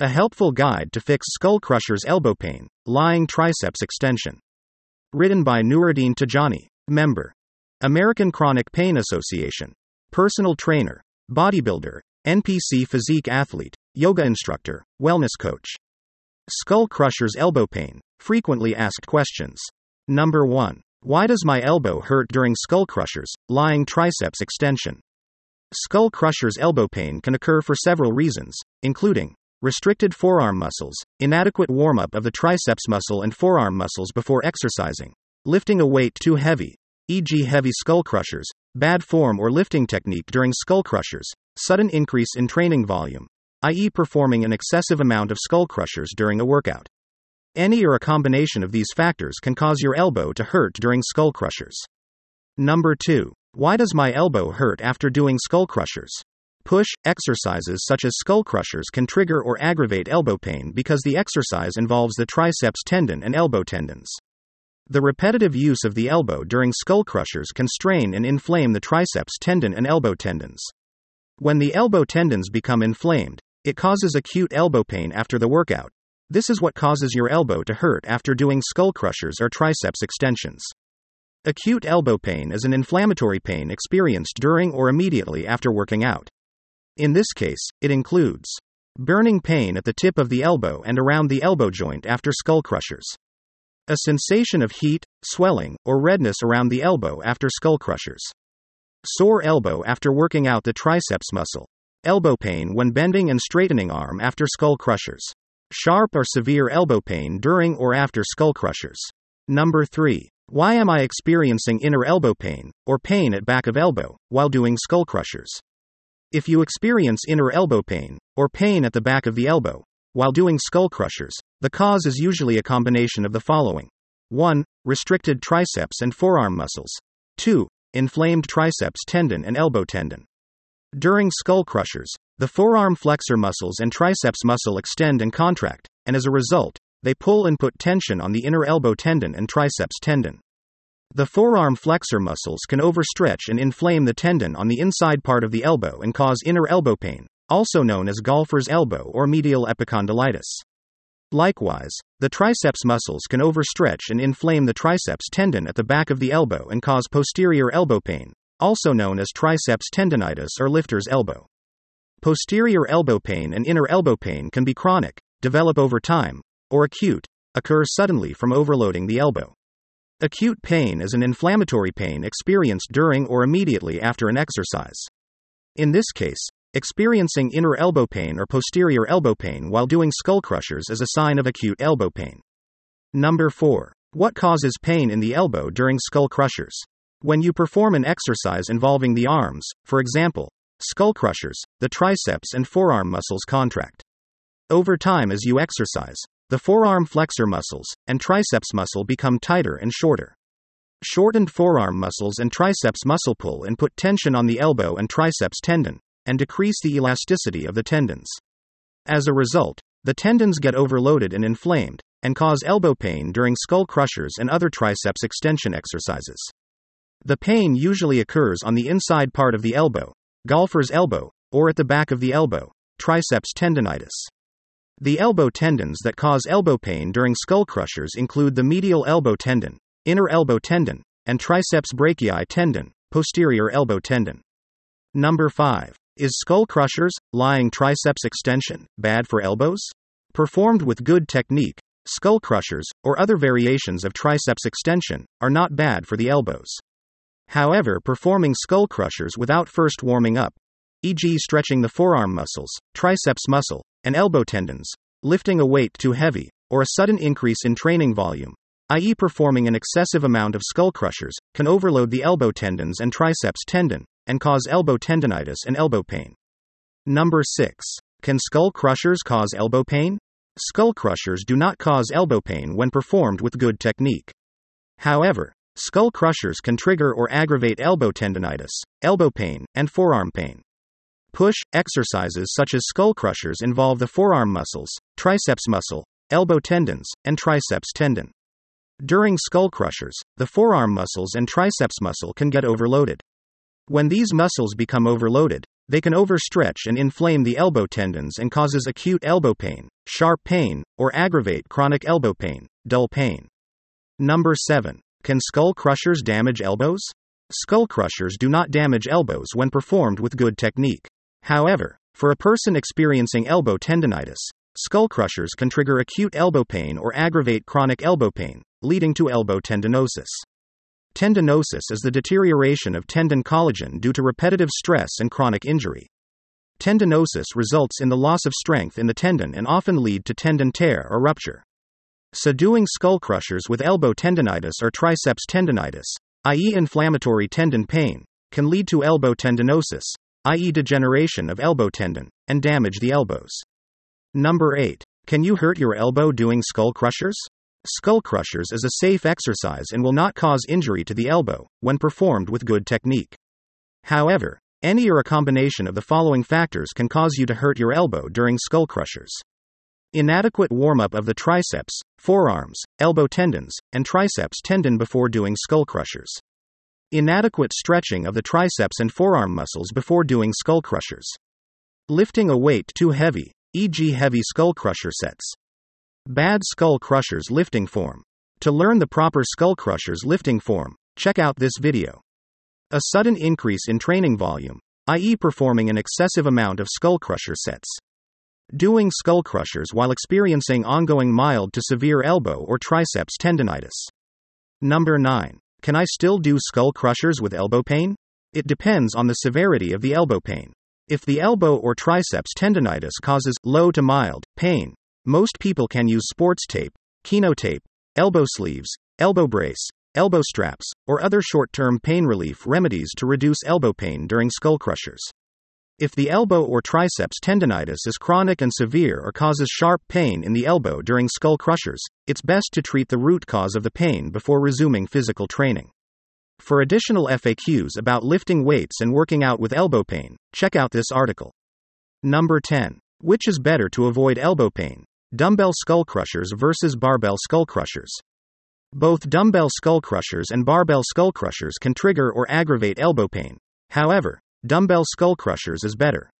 A helpful guide to fix skull crusher's elbow pain, lying triceps extension. Written by Nuruddin Tajani, member. American Chronic Pain Association. Personal trainer, bodybuilder, NPC physique athlete, yoga instructor, wellness coach. Skull crusher's elbow pain. Frequently asked questions. Number 1. Why does my elbow hurt during skull crushers, lying triceps extension? Skull crusher's elbow pain can occur for several reasons, including restricted forearm muscles, inadequate warm up of the triceps muscle and forearm muscles before exercising, lifting a weight too heavy, e.g., heavy skull crushers, bad form or lifting technique during skull crushers, sudden increase in training volume, i.e., performing an excessive amount of skull crushers during a workout. Any or a combination of these factors can cause your elbow to hurt during skull crushers. Number 2. Why does my elbow hurt after doing skull crushers? Push exercises such as skull crushers can trigger or aggravate elbow pain because the exercise involves the triceps tendon and elbow tendons. The repetitive use of the elbow during skull crushers can strain and inflame the triceps tendon and elbow tendons. When the elbow tendons become inflamed, it causes acute elbow pain after the workout. This is what causes your elbow to hurt after doing skull crushers or triceps extensions. Acute elbow pain is an inflammatory pain experienced during or immediately after working out. In this case, it includes burning pain at the tip of the elbow and around the elbow joint after skull crushers, a sensation of heat, swelling, or redness around the elbow after skull crushers, sore elbow after working out the triceps muscle, elbow pain when bending and straightening arm after skull crushers, sharp or severe elbow pain during or after skull crushers. Number 3. Why am I experiencing inner elbow pain, or pain at back of elbow, while doing skull crushers? If you experience inner elbow pain, or pain at the back of the elbow, while doing skull crushers, the cause is usually a combination of the following 1. Restricted triceps and forearm muscles. 2. Inflamed triceps tendon and elbow tendon. During skull crushers, the forearm flexor muscles and triceps muscle extend and contract, and as a result, they pull and put tension on the inner elbow tendon and triceps tendon. The forearm flexor muscles can overstretch and inflame the tendon on the inside part of the elbow and cause inner elbow pain, also known as golfer's elbow or medial epicondylitis. Likewise, the triceps muscles can overstretch and inflame the triceps tendon at the back of the elbow and cause posterior elbow pain, also known as triceps tendonitis or lifter's elbow. Posterior elbow pain and inner elbow pain can be chronic, develop over time, or acute, occur suddenly from overloading the elbow. Acute pain is an inflammatory pain experienced during or immediately after an exercise. In this case, experiencing inner elbow pain or posterior elbow pain while doing skull crushers is a sign of acute elbow pain. Number 4. What causes pain in the elbow during skull crushers? When you perform an exercise involving the arms, for example, skull crushers, the triceps and forearm muscles contract. Over time, as you exercise, the forearm flexor muscles and triceps muscle become tighter and shorter. Shortened forearm muscles and triceps muscle pull and put tension on the elbow and triceps tendon, and decrease the elasticity of the tendons. As a result, the tendons get overloaded and inflamed, and cause elbow pain during skull crushers and other triceps extension exercises. The pain usually occurs on the inside part of the elbow, golfer's elbow, or at the back of the elbow, triceps tendonitis. The elbow tendons that cause elbow pain during skull crushers include the medial elbow tendon, inner elbow tendon, and triceps brachii tendon, posterior elbow tendon. Number 5. Is skull crushers, lying triceps extension, bad for elbows? Performed with good technique, skull crushers, or other variations of triceps extension, are not bad for the elbows. However, performing skull crushers without first warming up, e.g., stretching the forearm muscles, triceps muscle, and elbow tendons, lifting a weight too heavy, or a sudden increase in training volume, i.e., performing an excessive amount of skull crushers, can overload the elbow tendons and triceps tendon, and cause elbow tendonitis and elbow pain. Number 6. Can skull crushers cause elbow pain? Skull crushers do not cause elbow pain when performed with good technique. However, skull crushers can trigger or aggravate elbow tendonitis, elbow pain, and forearm pain. Push exercises such as skull crushers involve the forearm muscles, triceps muscle, elbow tendons, and triceps tendon. During skull crushers, the forearm muscles and triceps muscle can get overloaded. When these muscles become overloaded, they can overstretch and inflame the elbow tendons and causes acute elbow pain, sharp pain, or aggravate chronic elbow pain, dull pain. Number 7. Can skull crushers damage elbows? Skull crushers do not damage elbows when performed with good technique. However, for a person experiencing elbow tendonitis, skull crushers can trigger acute elbow pain or aggravate chronic elbow pain, leading to elbow tendinosis. Tendinosis is the deterioration of tendon collagen due to repetitive stress and chronic injury. Tendinosis results in the loss of strength in the tendon and often lead to tendon tear or rupture. Subduing skull crushers with elbow tendonitis or triceps tendonitis, i.e., inflammatory tendon pain, can lead to elbow tendinosis, i.e., degeneration of elbow tendon, and damage the elbows. Number 8. Can you hurt your elbow doing skull crushers? Skull crushers is a safe exercise and will not cause injury to the elbow when performed with good technique. However, any or a combination of the following factors can cause you to hurt your elbow during skull crushers. Inadequate warm up of the triceps, forearms, elbow tendons, and triceps tendon before doing skull crushers. Inadequate stretching of the triceps and forearm muscles before doing skull crushers. Lifting a weight too heavy, e.g., heavy skull crusher sets. Bad skull crushers lifting form. To learn the proper skull crushers lifting form, check out this video. A sudden increase in training volume, i.e., performing an excessive amount of skull crusher sets. Doing skull crushers while experiencing ongoing mild to severe elbow or triceps tendonitis. Number 9. Can I still do skull crushers with elbow pain? It depends on the severity of the elbow pain. If the elbow or triceps tendonitis causes low to mild pain, most people can use sports tape, kinesio tape, elbow sleeves, elbow brace, elbow straps, or other short term pain relief remedies to reduce elbow pain during skull crushers. If the elbow or triceps tendonitis is chronic and severe or causes sharp pain in the elbow during skull crushers, it's best to treat the root cause of the pain before resuming physical training. For additional FAQs about lifting weights and working out with elbow pain, check out this article. Number 10. Which is better to avoid elbow pain? Dumbbell skull crushers versus barbell skull crushers. Both dumbbell skull crushers and barbell skull crushers can trigger or aggravate elbow pain. However, dumbbell skull crushers is better.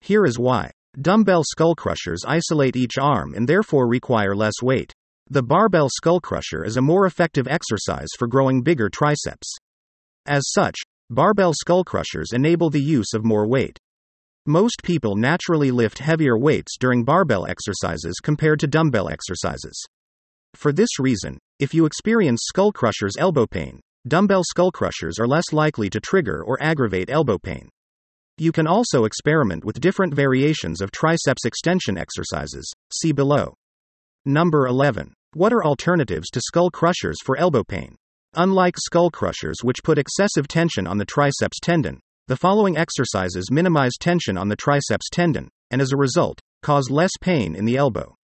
Here is why. Dumbbell skull crushers isolate each arm and therefore require less weight. The barbell skull crusher is a more effective exercise for growing bigger triceps. As such, barbell skull crushers enable the use of more weight. Most people naturally lift heavier weights during barbell exercises compared to dumbbell exercises. For this reason, if you experience skull crushers elbow pain, dumbbell skull crushers are less likely to trigger or aggravate elbow pain. You can also experiment with different variations of triceps extension exercises. See below. Number 11. What are alternatives to skull crushers for elbow pain? Unlike skull crushers, which put excessive tension on the triceps tendon, the following exercises minimize tension on the triceps tendon, and as a result, cause less pain in the elbow.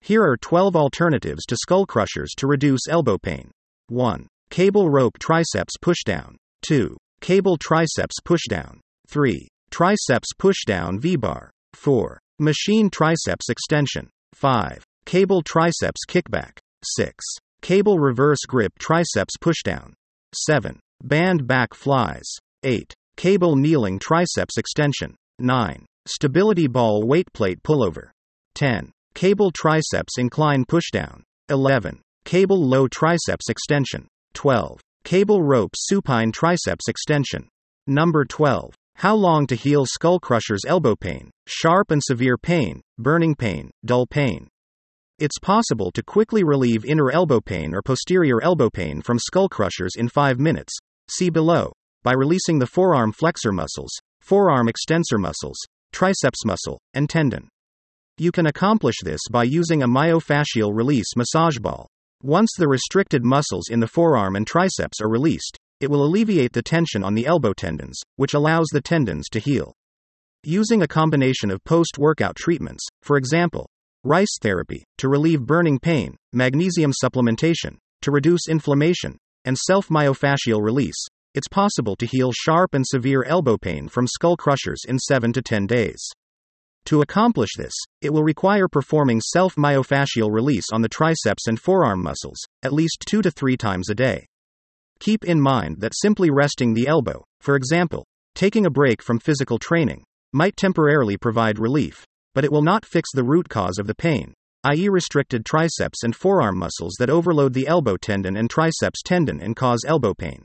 Here are 12 alternatives to skull crushers to reduce elbow pain. 1. Cable rope triceps pushdown. 2. Cable triceps pushdown. 3. Triceps pushdown V bar. 4. Machine triceps extension. 5. Cable triceps kickback. 6. Cable reverse grip triceps pushdown. 7. Band back flies. 8. Cable kneeling triceps extension. 9. Stability ball weight plate pullover. 10. Cable triceps incline pushdown. 11. Cable low triceps extension. 12. Cable rope supine triceps extension. Number 12. How long to heal skull crushers elbow pain, sharp and severe pain, burning pain, dull pain. It's possible to quickly relieve inner elbow pain or posterior elbow pain from skull crushers in 5 minutes. See below by releasing the forearm flexor muscles, forearm extensor muscles, triceps muscle, and tendon. You can accomplish this by using a myofascial release massage ball. Once the restricted muscles in the forearm and triceps are released, it will alleviate the tension on the elbow tendons, which allows the tendons to heal. Using a combination of post workout treatments, for example, rice therapy, to relieve burning pain, magnesium supplementation, to reduce inflammation, and self myofascial release, it's possible to heal sharp and severe elbow pain from skull crushers in 7 to 10 days. To accomplish this, it will require performing self myofascial release on the triceps and forearm muscles, at least 2 to 3 times a day. Keep in mind that simply resting the elbow, for example, taking a break from physical training might temporarily provide relief, but it will not fix the root cause of the pain, i.e., restricted triceps and forearm muscles that overload the elbow tendon and triceps tendon and cause elbow pain.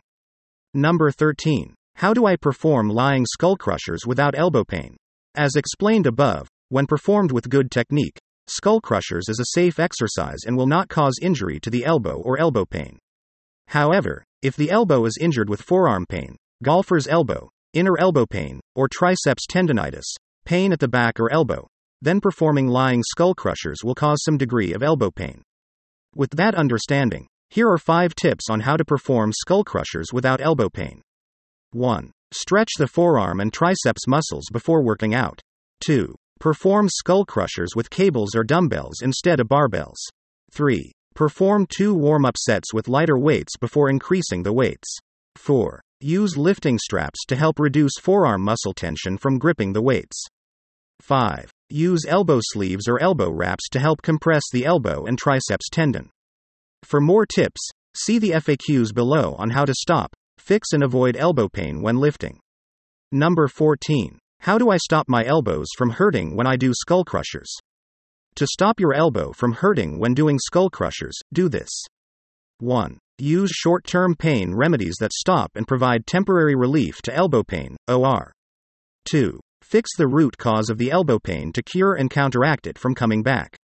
Number 13. How do I perform lying skull crushers without elbow pain? As explained above, when performed with good technique, skull crushers is a safe exercise and will not cause injury to the elbow or elbow pain. However, if the elbow is injured with forearm pain, golfer's elbow, inner elbow pain, or triceps tendonitis, pain at the back or elbow, then performing lying skull crushers will cause some degree of elbow pain. With that understanding, here are 5 tips on how to perform skull crushers without elbow pain. 1. Stretch the forearm and triceps muscles before working out. 2. Perform skull crushers with cables or dumbbells instead of barbells. 3. Perform two warm up sets with lighter weights before increasing the weights. 4. Use lifting straps to help reduce forearm muscle tension from gripping the weights. 5. Use elbow sleeves or elbow wraps to help compress the elbow and triceps tendon. For more tips, see the FAQs below on how to stop, Fix and avoid elbow pain when lifting. Number 14. How do I stop my elbows from hurting when I do skull crushers? To stop your elbow from hurting when doing skull crushers, do this. 1. Use short term pain remedies that stop and provide temporary relief to elbow pain, OR. 2. Fix the root cause of the elbow pain to cure and counteract it from coming back.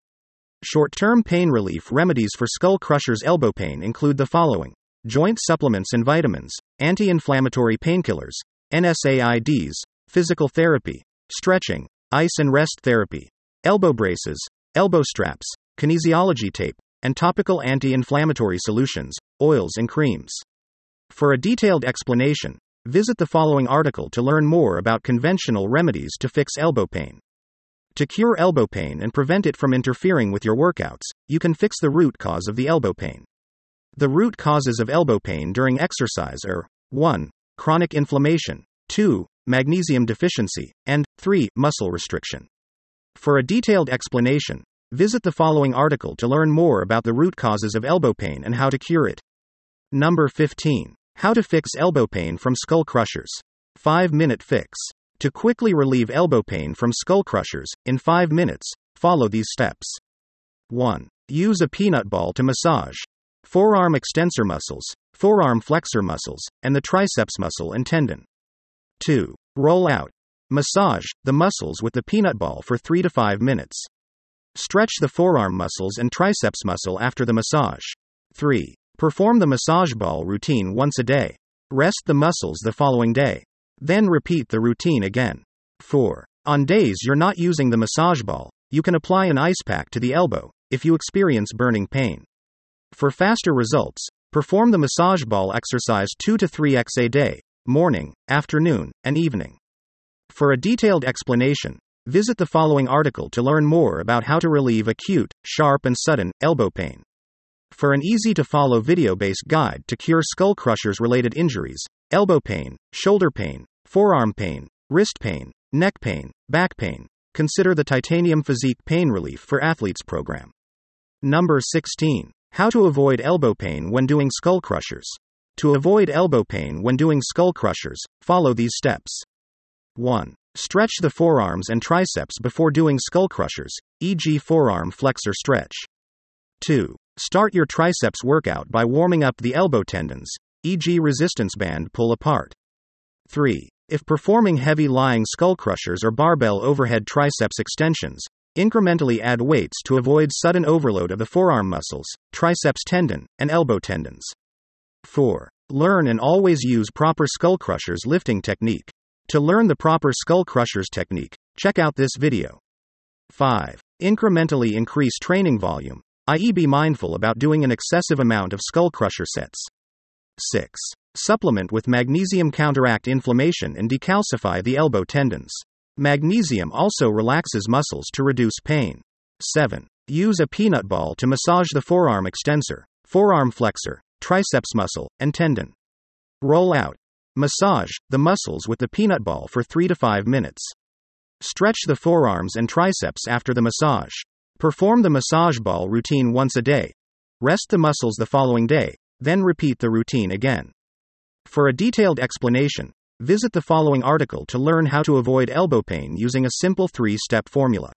Short term pain relief remedies for skull crushers elbow pain include the following joint supplements and vitamins, anti inflammatory painkillers, NSAIDs, physical therapy, stretching, ice and rest therapy, elbow braces, elbow straps, kinesiology tape, and topical anti inflammatory solutions, oils and creams. For a detailed explanation, visit the following article to learn more about conventional remedies to fix elbow pain. To cure elbow pain and prevent it from interfering with your workouts, you can fix the root cause of the elbow pain. The root causes of elbow pain during exercise are 1. Chronic inflammation, 2. Magnesium deficiency, and 3. Muscle restriction. For a detailed explanation, visit the following article to learn more about the root causes of elbow pain and how to cure it. Number 15. How to fix elbow pain from skull crushers. 5 minute fix. To quickly relieve elbow pain from skull crushers, in 5 minutes, follow these steps. 1. Use a peanut ball to massage forearm extensor muscles, forearm flexor muscles, and the triceps muscle and tendon. 2. Roll out. Massage the muscles with the peanut ball for 3 to 5 minutes. Stretch the forearm muscles and triceps muscle after the massage. 3. Perform the massage ball routine once a day. Rest the muscles the following day. Then repeat the routine again. 4. On days you're not using the massage ball, you can apply an ice pack to the elbow if you experience burning pain. For faster results, perform the massage ball exercise 2 to 3x a day, morning, afternoon, and evening. For a detailed explanation, visit the following article to learn more about how to relieve acute, sharp, and sudden elbow pain. For an easy to follow video based guide to cure skull crushers related injuries, elbow pain, shoulder pain, forearm pain, wrist pain, neck pain, back pain, consider the Titanium Physique Pain Relief for Athletes program. Number 16. How to avoid elbow pain when doing skull crushers. To avoid elbow pain when doing skull crushers, follow these steps. 1. Stretch the forearms and triceps before doing skull crushers, e.g., forearm flexor stretch. 2. Start your triceps workout by warming up the elbow tendons, e.g., resistance band pull apart. 3. If performing heavy lying skull crushers or barbell overhead triceps extensions, Incrementally add weights to avoid sudden overload of the forearm muscles, triceps tendon, and elbow tendons. 4. Learn and always use proper skull crushers lifting technique. To learn the proper skull crushers technique, check out this video. 5. Incrementally increase training volume, i.e., be mindful about doing an excessive amount of skull crusher sets. 6. Supplement with magnesium counteract inflammation and decalcify the elbow tendons. Magnesium also relaxes muscles to reduce pain. 7. Use a peanut ball to massage the forearm extensor, forearm flexor, triceps muscle, and tendon. Roll out. Massage the muscles with the peanut ball for 3 to 5 minutes. Stretch the forearms and triceps after the massage. Perform the massage ball routine once a day. Rest the muscles the following day, then repeat the routine again. For a detailed explanation, Visit the following article to learn how to avoid elbow pain using a simple three step formula.